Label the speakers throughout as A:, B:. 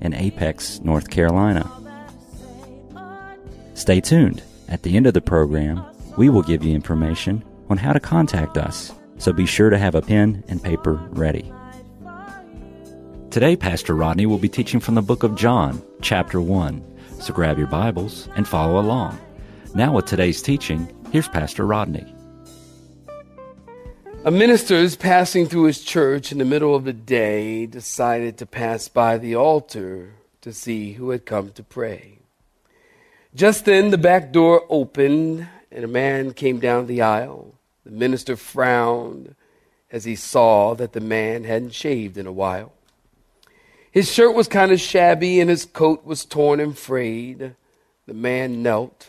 A: in Apex, North Carolina. Stay tuned. At the end of the program, we will give you information on how to contact us, so be sure to have a pen and paper ready. Today, Pastor Rodney will be teaching from the book of John, chapter 1. So grab your Bibles and follow along. Now, with today's teaching, here's Pastor Rodney.
B: A minister is passing through his church in the middle of the day decided to pass by the altar to see who had come to pray. Just then the back door opened and a man came down the aisle. The minister frowned as he saw that the man hadn't shaved in a while. His shirt was kind of shabby and his coat was torn and frayed. The man knelt.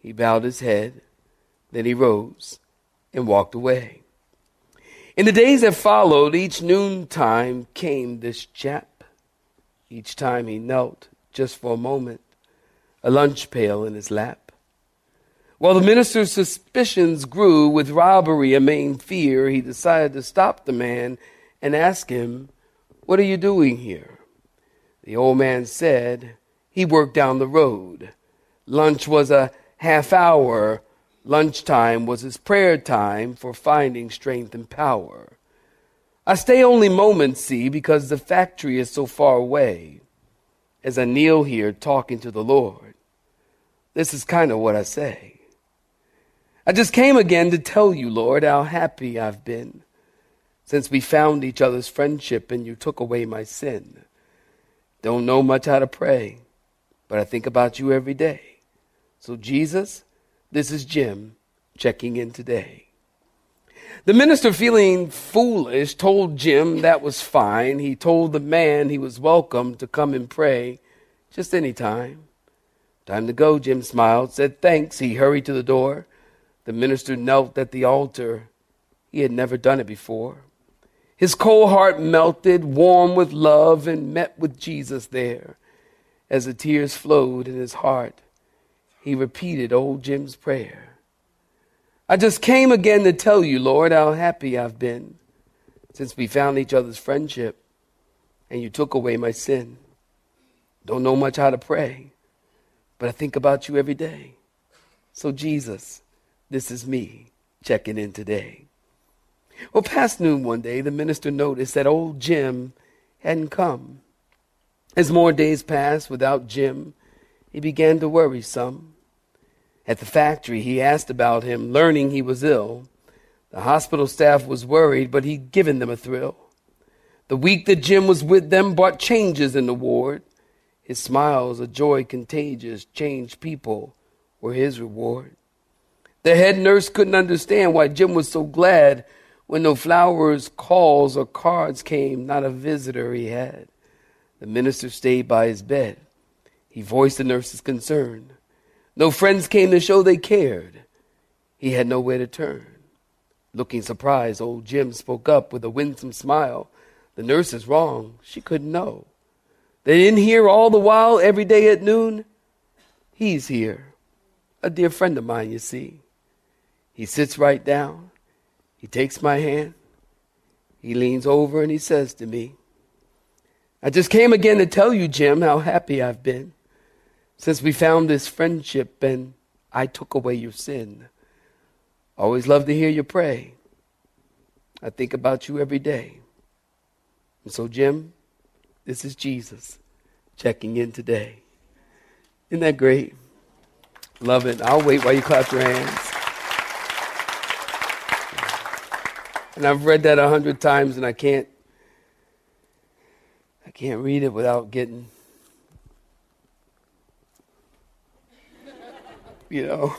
B: He bowed his head. Then he rose and walked away. In the days that followed, each noontime came this chap. Each time he knelt, just for a moment, a lunch pail in his lap. While the minister's suspicions grew with robbery a main fear, he decided to stop the man and ask him, What are you doing here? The old man said he worked down the road. Lunch was a half hour Lunchtime was his prayer time for finding strength and power. I stay only moments, see, because the factory is so far away. As I kneel here talking to the Lord, this is kind of what I say. I just came again to tell you, Lord, how happy I've been since we found each other's friendship and you took away my sin. Don't know much how to pray, but I think about you every day. So, Jesus, this is Jim checking in today. The minister, feeling foolish, told Jim that was fine. He told the man he was welcome to come and pray just any time. Time to go, Jim smiled, said thanks. He hurried to the door. The minister knelt at the altar. He had never done it before. His cold heart melted, warm with love, and met with Jesus there. As the tears flowed in his heart, he repeated old Jim's prayer. I just came again to tell you, Lord, how happy I've been since we found each other's friendship and you took away my sin. Don't know much how to pray, but I think about you every day. So, Jesus, this is me checking in today. Well, past noon one day, the minister noticed that old Jim hadn't come. As more days passed without Jim, he began to worry some. At the factory, he asked about him, learning he was ill. The hospital staff was worried, but he'd given them a thrill. The week that Jim was with them brought changes in the ward. His smiles, a joy contagious, changed people were his reward. The head nurse couldn't understand why Jim was so glad when no flowers, calls, or cards came, not a visitor he had. The minister stayed by his bed. He voiced the nurse's concern. No friends came to show they cared. He had nowhere to turn. Looking surprised, old Jim spoke up with a winsome smile. The nurse is wrong. She couldn't know. They didn't all the while, every day at noon. He's here. A dear friend of mine, you see. He sits right down. He takes my hand. He leans over and he says to me, I just came again to tell you, Jim, how happy I've been since we found this friendship and I took away your sin. Always love to hear you pray. I think about you every day. And so, Jim, this is Jesus checking in today. Isn't that great? Love it. I'll wait while you clap your hands. And I've read that a hundred times and I can't I can't read it without getting you know.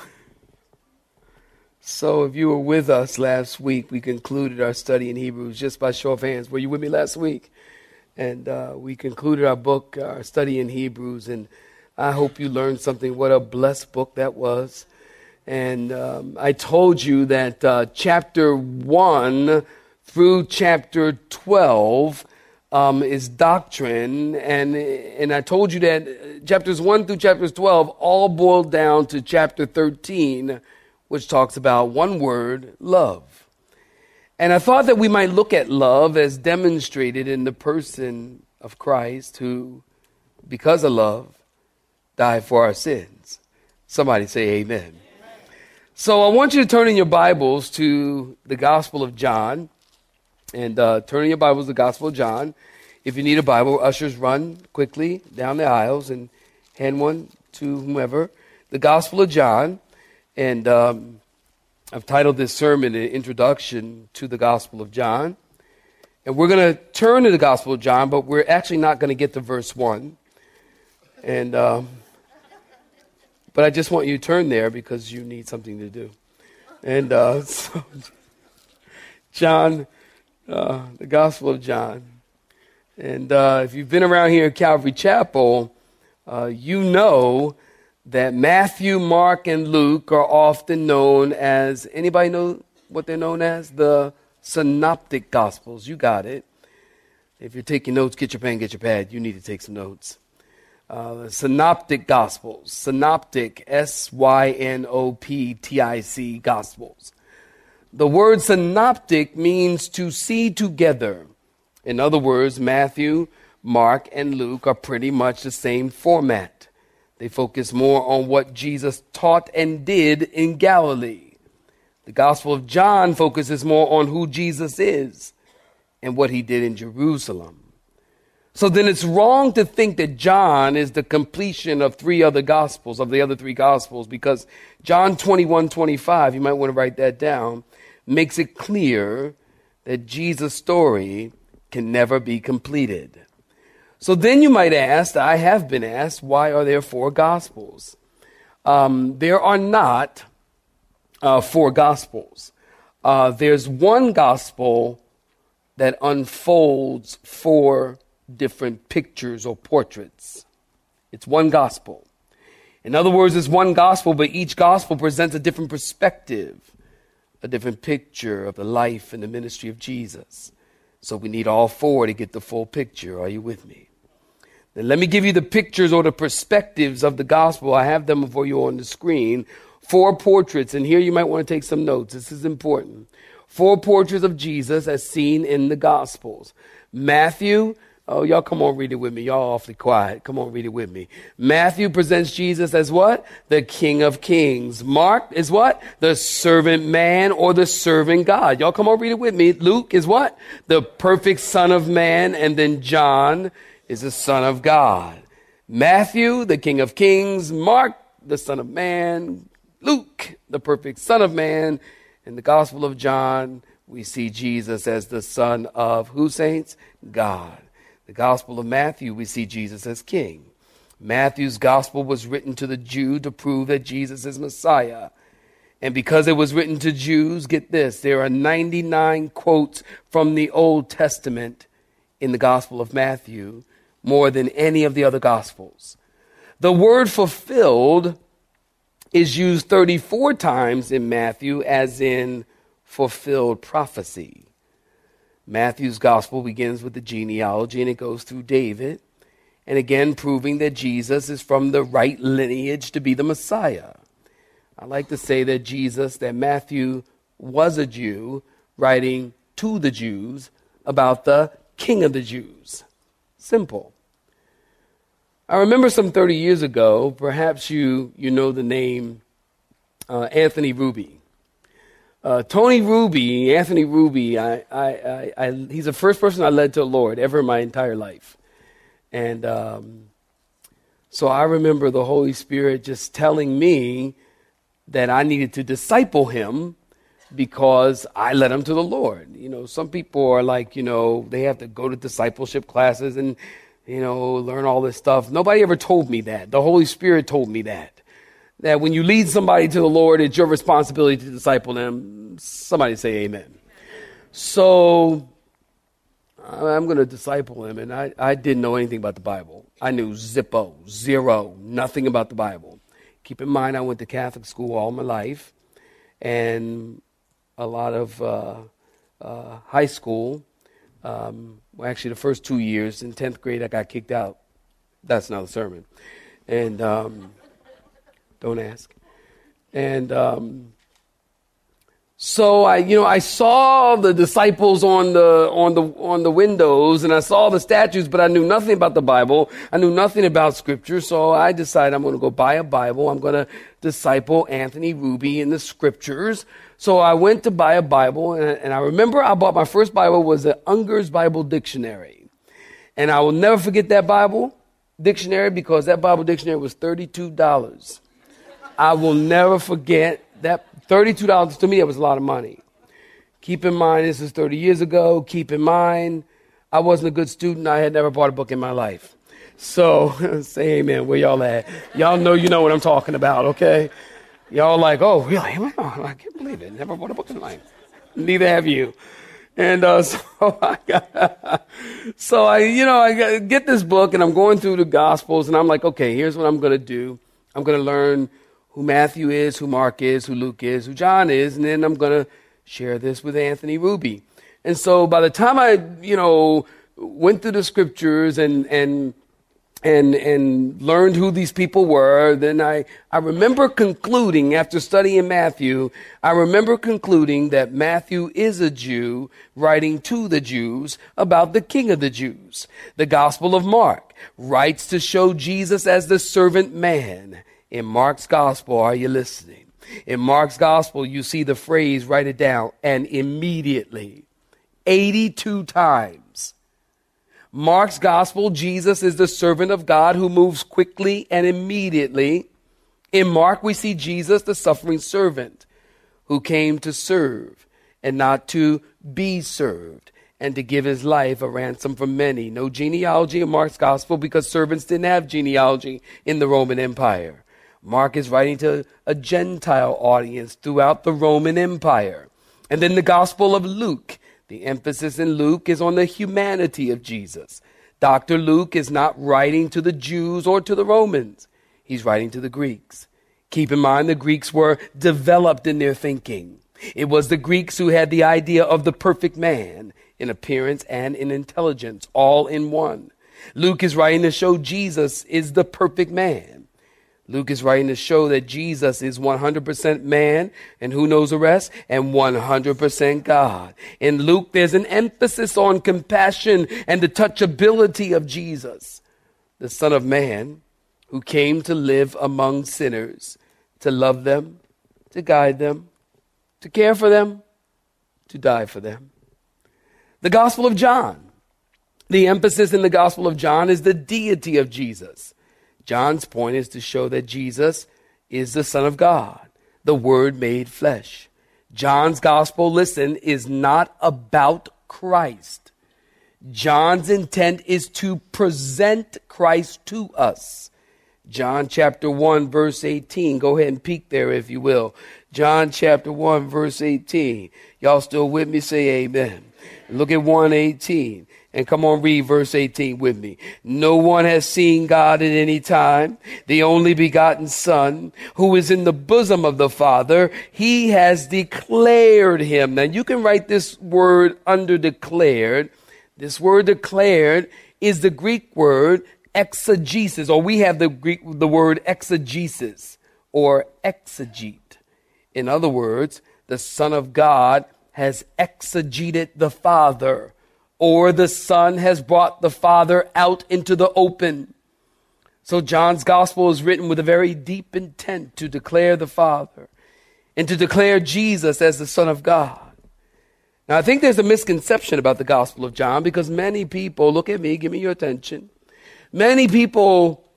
B: So, if you were with us last week, we concluded our study in Hebrews just by show of hands. Were you with me last week? And uh, we concluded our book, our study in Hebrews, and I hope you learned something. What a blessed book that was. And um, I told you that uh, chapter 1 through chapter 12 um, is doctrine. And, and I told you that chapters 1 through chapters 12 all boil down to chapter 13, which talks about one word love. And I thought that we might look at love as demonstrated in the person of Christ, who, because of love, died for our sins. Somebody say amen. So I want you to turn in your Bibles to the Gospel of John. And uh, your Bibles to the Gospel of John. If you need a Bible, ushers run quickly down the aisles and hand one to whomever. The Gospel of John. And um, I've titled this sermon an introduction to the Gospel of John. And we're going to turn to the Gospel of John, but we're actually not going to get to verse 1. And. Um, but I just want you to turn there because you need something to do. And uh, so, John, uh, the Gospel of John. And uh, if you've been around here at Calvary Chapel, uh, you know that Matthew, Mark, and Luke are often known as anybody know what they're known as? The synoptic gospels. You got it. If you're taking notes, get your pen, get your pad. You need to take some notes uh, synoptic gospels synoptic s-y-n-o-p-t-i-c gospels the word synoptic means to see together. In other words matthew mark and luke are pretty much the same format. They focus more on what jesus taught and did in galilee. The gospel of john focuses more on who jesus is and what he did in jerusalem. So then it's wrong to think that John is the completion of three other gospels, of the other three gospels, because John 21, 25, you might want to write that down, makes it clear that Jesus' story can never be completed. So then you might ask, I have been asked, why are there four gospels? Um, there are not uh, four gospels. Uh, there's one gospel that unfolds four different pictures or portraits. It's one gospel. In other words, it's one gospel, but each gospel presents a different perspective, a different picture of the life and the ministry of Jesus. So we need all four to get the full picture. Are you with me? Then let me give you the pictures or the perspectives of the gospel. I have them for you on the screen. Four portraits, and here you might want to take some notes. This is important. Four portraits of Jesus as seen in the gospels. Matthew, Oh, y'all come on, read it with me. Y'all awfully quiet. Come on, read it with me. Matthew presents Jesus as what? The King of Kings. Mark is what? The servant man or the servant God. Y'all come on, read it with me. Luke is what? The perfect son of man. And then John is the son of God. Matthew, the King of Kings. Mark, the son of man. Luke, the perfect son of man. In the Gospel of John, we see Jesus as the son of who saints? God. The Gospel of Matthew, we see Jesus as king. Matthew's gospel was written to the Jew to prove that Jesus is Messiah. And because it was written to Jews, get this, there are 99 quotes from the Old Testament in the Gospel of Matthew, more than any of the other Gospels. The word fulfilled is used 34 times in Matthew, as in fulfilled prophecy. Matthew's gospel begins with the genealogy and it goes through David, and again proving that Jesus is from the right lineage to be the Messiah. I like to say that Jesus, that Matthew was a Jew writing to the Jews about the King of the Jews. Simple. I remember some 30 years ago, perhaps you, you know the name uh, Anthony Ruby. Uh, Tony Ruby, Anthony Ruby, I, I, I, he's the first person I led to the Lord ever in my entire life. And um, so I remember the Holy Spirit just telling me that I needed to disciple him because I led him to the Lord. You know, some people are like, you know, they have to go to discipleship classes and, you know, learn all this stuff. Nobody ever told me that. The Holy Spirit told me that that when you lead somebody to the Lord, it's your responsibility to disciple them. Somebody say amen. So I'm going to disciple him. And I, I didn't know anything about the Bible. I knew zippo, zero, nothing about the Bible. Keep in mind, I went to Catholic school all my life, and a lot of uh, uh, high school. Um, well, actually, the first two years in 10th grade, I got kicked out. That's another sermon. And um, don't ask. And um, so I, you know, I saw the disciples on the on the on the windows, and I saw the statues, but I knew nothing about the Bible. I knew nothing about Scripture, so I decided I'm going to go buy a Bible. I'm going to disciple Anthony Ruby in the Scriptures. So I went to buy a Bible, and, and I remember I bought my first Bible was the Unger's Bible Dictionary, and I will never forget that Bible dictionary because that Bible dictionary was thirty two dollars. I will never forget that $32 to me, that was a lot of money. Keep in mind, this is 30 years ago. Keep in mind, I wasn't a good student. I had never bought a book in my life. So say amen. Where y'all at? Y'all know you know what I'm talking about, okay? Y'all like, oh, really? I can't believe it. Never bought a book in my life. Neither have you. And uh, so I got, so I, you know, I get this book and I'm going through the Gospels and I'm like, okay, here's what I'm going to do. I'm going to learn who Matthew is, who Mark is, who Luke is, who John is, and then I'm going to share this with Anthony Ruby. And so by the time I, you know, went through the scriptures and, and, and, and learned who these people were, then I, I remember concluding after studying Matthew, I remember concluding that Matthew is a Jew writing to the Jews about the King of the Jews. The Gospel of Mark writes to show Jesus as the servant man in Mark's gospel, are you listening? In Mark's gospel, you see the phrase, write it down, and immediately. 82 times. Mark's gospel, Jesus is the servant of God who moves quickly and immediately. In Mark, we see Jesus, the suffering servant, who came to serve and not to be served and to give his life a ransom for many. No genealogy in Mark's gospel because servants didn't have genealogy in the Roman Empire. Mark is writing to a Gentile audience throughout the Roman Empire. And then the Gospel of Luke. The emphasis in Luke is on the humanity of Jesus. Dr. Luke is not writing to the Jews or to the Romans. He's writing to the Greeks. Keep in mind the Greeks were developed in their thinking. It was the Greeks who had the idea of the perfect man in appearance and in intelligence, all in one. Luke is writing to show Jesus is the perfect man. Luke is writing to show that Jesus is 100% man, and who knows the rest? And 100% God. In Luke, there's an emphasis on compassion and the touchability of Jesus, the Son of Man, who came to live among sinners, to love them, to guide them, to care for them, to die for them. The Gospel of John. The emphasis in the Gospel of John is the deity of Jesus. John's point is to show that Jesus is the Son of God, the Word made flesh. John's gospel, listen, is not about Christ. John's intent is to present Christ to us. John chapter 1 verse 18. Go ahead and peek there if you will. John chapter 1 verse 18. Y'all still with me? Say amen. Look at 118. And come on, read verse 18 with me. No one has seen God at any time. The only begotten Son, who is in the bosom of the Father, he has declared him. Now you can write this word under declared. This word declared is the Greek word exegesis, or we have the Greek, the word exegesis or exegete. In other words, the Son of God has exegeted the Father or the Son has brought the Father out into the open. So John's gospel is written with a very deep intent to declare the Father and to declare Jesus as the Son of God. Now, I think there's a misconception about the Gospel of John because many people, look at me, give me your attention. Many people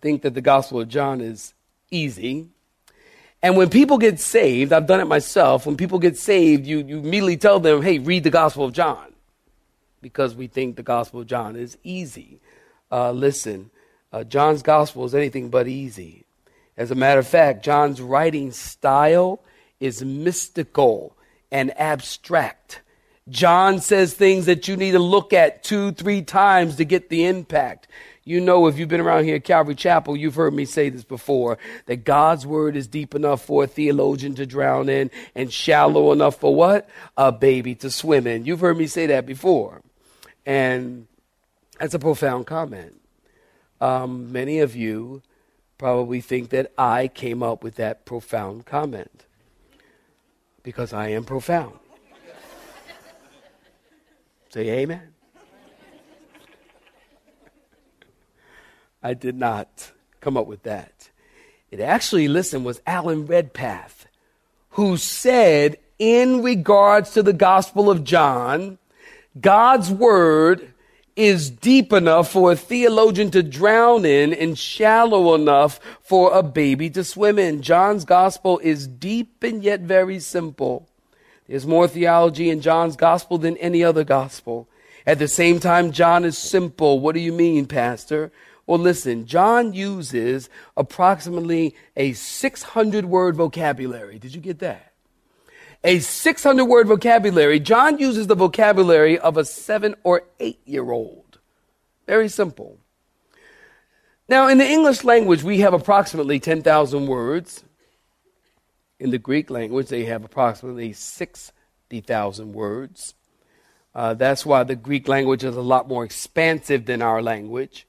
B: think that the Gospel of John is easy. And when people get saved, I've done it myself, when people get saved, you, you immediately tell them, hey, read the Gospel of John because we think the Gospel of John is easy. Uh, listen, uh, John's Gospel is anything but easy. As a matter of fact, John's writing style is mystical and abstract. John says things that you need to look at two, three times to get the impact. You know, if you've been around here at Calvary Chapel, you've heard me say this before that God's word is deep enough for a theologian to drown in and shallow enough for what? A baby to swim in. You've heard me say that before. And that's a profound comment. Um, many of you probably think that I came up with that profound comment because I am profound. Say amen. I did not come up with that. It actually, listen, was Alan Redpath who said, in regards to the Gospel of John, God's Word is deep enough for a theologian to drown in and shallow enough for a baby to swim in. John's Gospel is deep and yet very simple. There's more theology in John's Gospel than any other Gospel. At the same time, John is simple. What do you mean, Pastor? Well, listen, John uses approximately a 600 word vocabulary. Did you get that? A 600 word vocabulary. John uses the vocabulary of a seven or eight year old. Very simple. Now, in the English language, we have approximately 10,000 words. In the Greek language, they have approximately 60,000 words. Uh, that's why the Greek language is a lot more expansive than our language.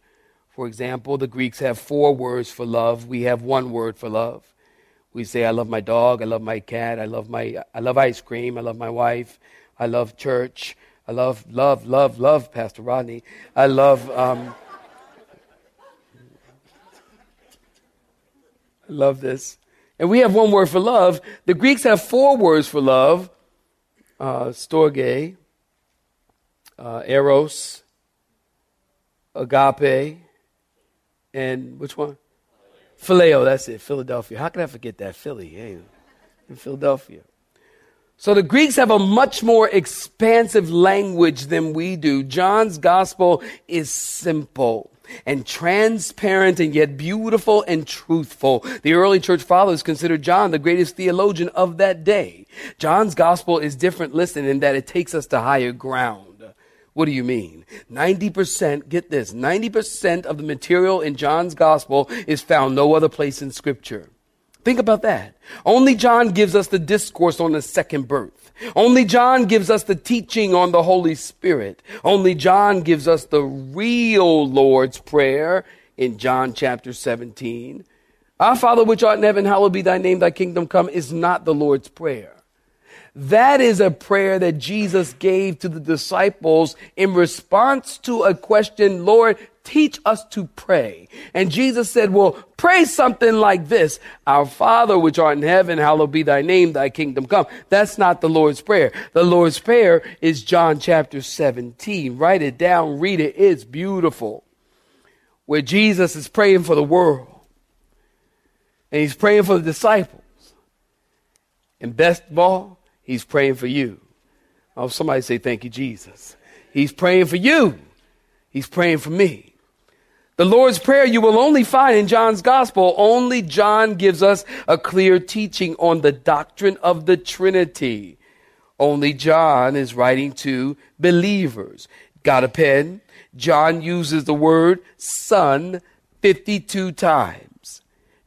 B: For example, the Greeks have four words for love. We have one word for love. We say, I love my dog, I love my cat, I love my I love ice cream, I love my wife, I love church, I love, love, love, love, Pastor Rodney. I love um, I love this. And we have one word for love. The Greeks have four words for love. Uh, storge, uh, eros, agape, and which one? Phileo, that's it, Philadelphia. How can I forget that? Philly, hey, in Philadelphia. So the Greeks have a much more expansive language than we do. John's gospel is simple and transparent and yet beautiful and truthful. The early church fathers considered John the greatest theologian of that day. John's gospel is different, listen, in that it takes us to higher ground. What do you mean? 90%, get this, 90% of the material in John's gospel is found no other place in scripture. Think about that. Only John gives us the discourse on the second birth. Only John gives us the teaching on the Holy Spirit. Only John gives us the real Lord's Prayer in John chapter 17. Our Father which art in heaven, hallowed be thy name, thy kingdom come is not the Lord's Prayer. That is a prayer that Jesus gave to the disciples in response to a question, Lord, teach us to pray. And Jesus said, well, pray something like this. Our Father, which art in heaven, hallowed be thy name, thy kingdom come. That's not the Lord's Prayer. The Lord's Prayer is John chapter 17. Write it down, read it. It's beautiful. Where Jesus is praying for the world. And he's praying for the disciples. And best of all, He's praying for you. Oh, somebody say, Thank you, Jesus. He's praying for you. He's praying for me. The Lord's Prayer you will only find in John's Gospel. Only John gives us a clear teaching on the doctrine of the Trinity. Only John is writing to believers. Got a pen? John uses the word son 52 times.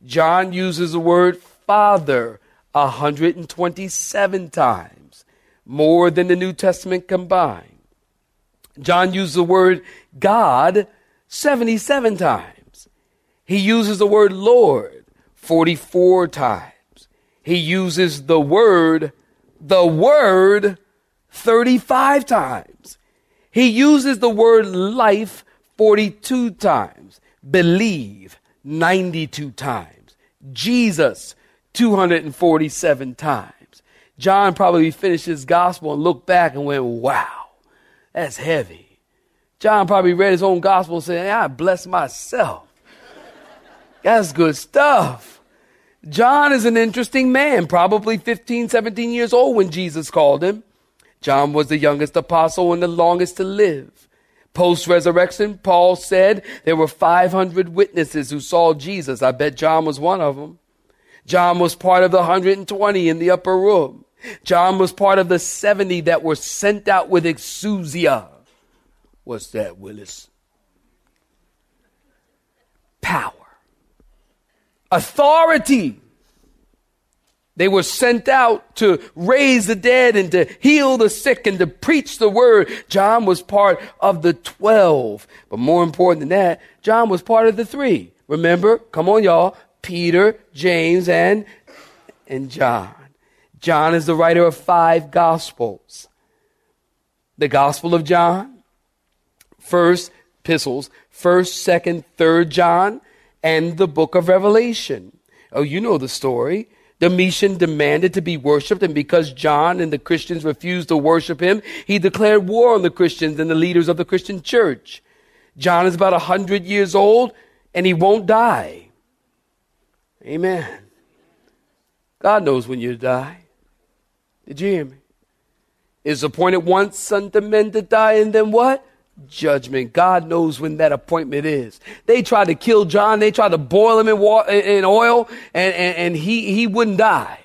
B: John uses the word father 127 times, more than the New Testament combined. John used the word God 77 times. He uses the word Lord 44 times. He uses the word, the word 35 times. He uses the word life 42 times. Believe 92 times. Jesus 247 times. John probably finished his gospel and looked back and went, wow, that's heavy. John probably read his own gospel and said, I bless myself. That's good stuff. John is an interesting man, probably 15, 17 years old when Jesus called him. John was the youngest apostle and the longest to live. Post resurrection, Paul said there were 500 witnesses who saw Jesus. I bet John was one of them. John was part of the 120 in the upper room. John was part of the 70 that were sent out with exousia. What's that, Willis? Power. Authority. They were sent out to raise the dead and to heal the sick and to preach the word. John was part of the 12. But more important than that, John was part of the three. Remember? Come on, y'all. Peter, James, and, and John. John is the writer of five gospels. The gospel of John, first epistles, first, second, third John, and the book of Revelation. Oh, you know the story. Domitian demanded to be worshiped, and because John and the Christians refused to worship him, he declared war on the Christians and the leaders of the Christian church. John is about a hundred years old, and he won't die. Amen. God knows when you die. Did you hear me? Is appointed once unto men to die, and then what? judgment. God knows when that appointment is. They tried to kill John. They tried to boil him in, water, in oil and, and, and he, he wouldn't die.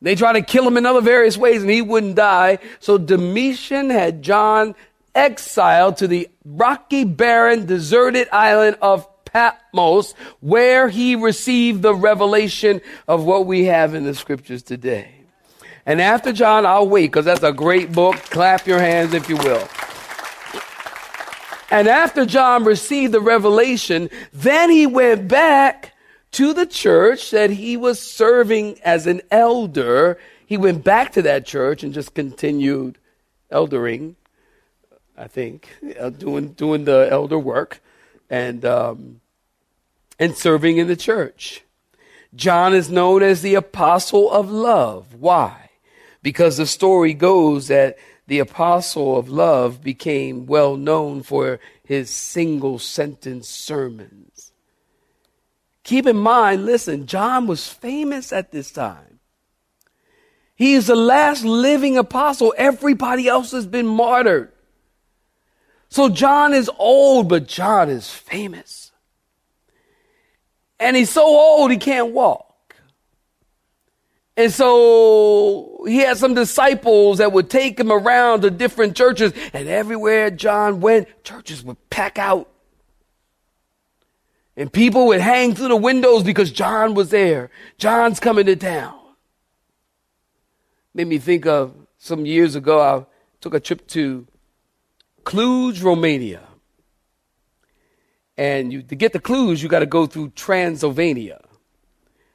B: They tried to kill him in other various ways and he wouldn't die. So Domitian had John exiled to the rocky, barren, deserted island of Patmos, where he received the revelation of what we have in the scriptures today. And after John, I'll wait because that's a great book. Clap your hands if you will. And after John received the revelation, then he went back to the church that he was serving as an elder. He went back to that church and just continued eldering, I think, uh, doing doing the elder work and um, and serving in the church. John is known as the apostle of love. Why? Because the story goes that the apostle of love became well known for his single sentence sermons. Keep in mind, listen, John was famous at this time. He is the last living apostle. Everybody else has been martyred. So John is old, but John is famous. And he's so old he can't walk. And so he had some disciples that would take him around to different churches, and everywhere John went, churches would pack out. And people would hang through the windows because John was there. John's coming to town. Made me think of some years ago, I took a trip to Cluj, Romania. And you, to get to Cluj, you got to go through Transylvania.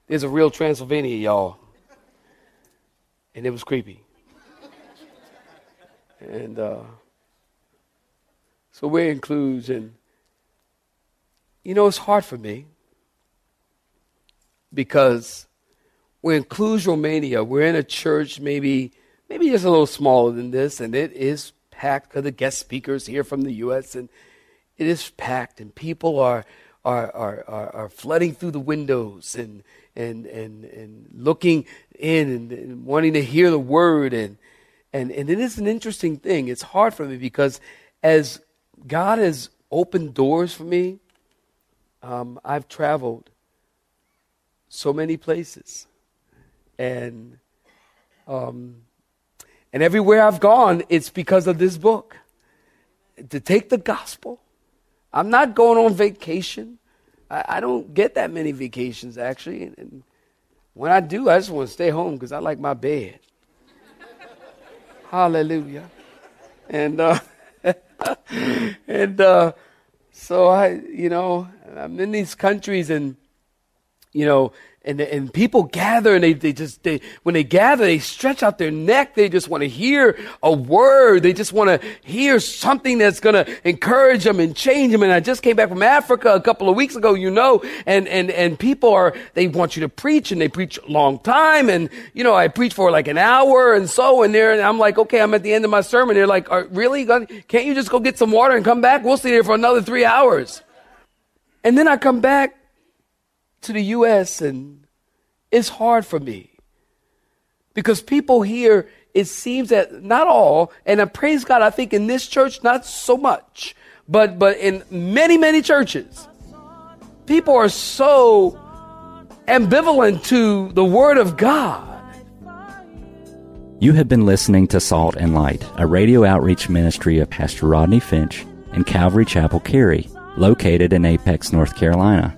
B: There's a real Transylvania, y'all and it was creepy. and uh, so we're in Cluj, and you know, it's hard for me because we're in Cluj, Romania. We're in a church, maybe maybe just a little smaller than this, and it is packed because the guest speakers here from the U.S. and it is packed, and people are are are are, are flooding through the windows and and and and looking in and, and, wanting to hear the word and and and it is an interesting thing. It's hard for me because as God has opened doors for me, um, I've traveled so many places, and um, and everywhere I've gone, it's because of this book. To take the gospel, I'm not going on vacation. I, I don't get that many vacations actually, and, and when I do, I just want to stay home because I like my bed. Hallelujah. And uh, and uh, so I, you know, I'm in these countries and you know, and, and people gather and they, they just, they, when they gather, they stretch out their neck. They just want to hear a word. They just want to hear something that's going to encourage them and change them. And I just came back from Africa a couple of weeks ago, you know, and, and, and people are, they want you to preach and they preach a long time. And, you know, I preach for like an hour and so, and there, and I'm like, okay, I'm at the end of my sermon. They're like, uh, really? Can't you just go get some water and come back? We'll stay there for another three hours. And then I come back to the U.S. and it's hard for me because people here, it seems that not all, and I praise God, I think in this church, not so much, but, but in many, many churches, people are so ambivalent to the Word of God.
A: You have been listening to Salt and Light, a radio outreach ministry of Pastor Rodney Finch and Calvary Chapel Cary, located in Apex, North Carolina.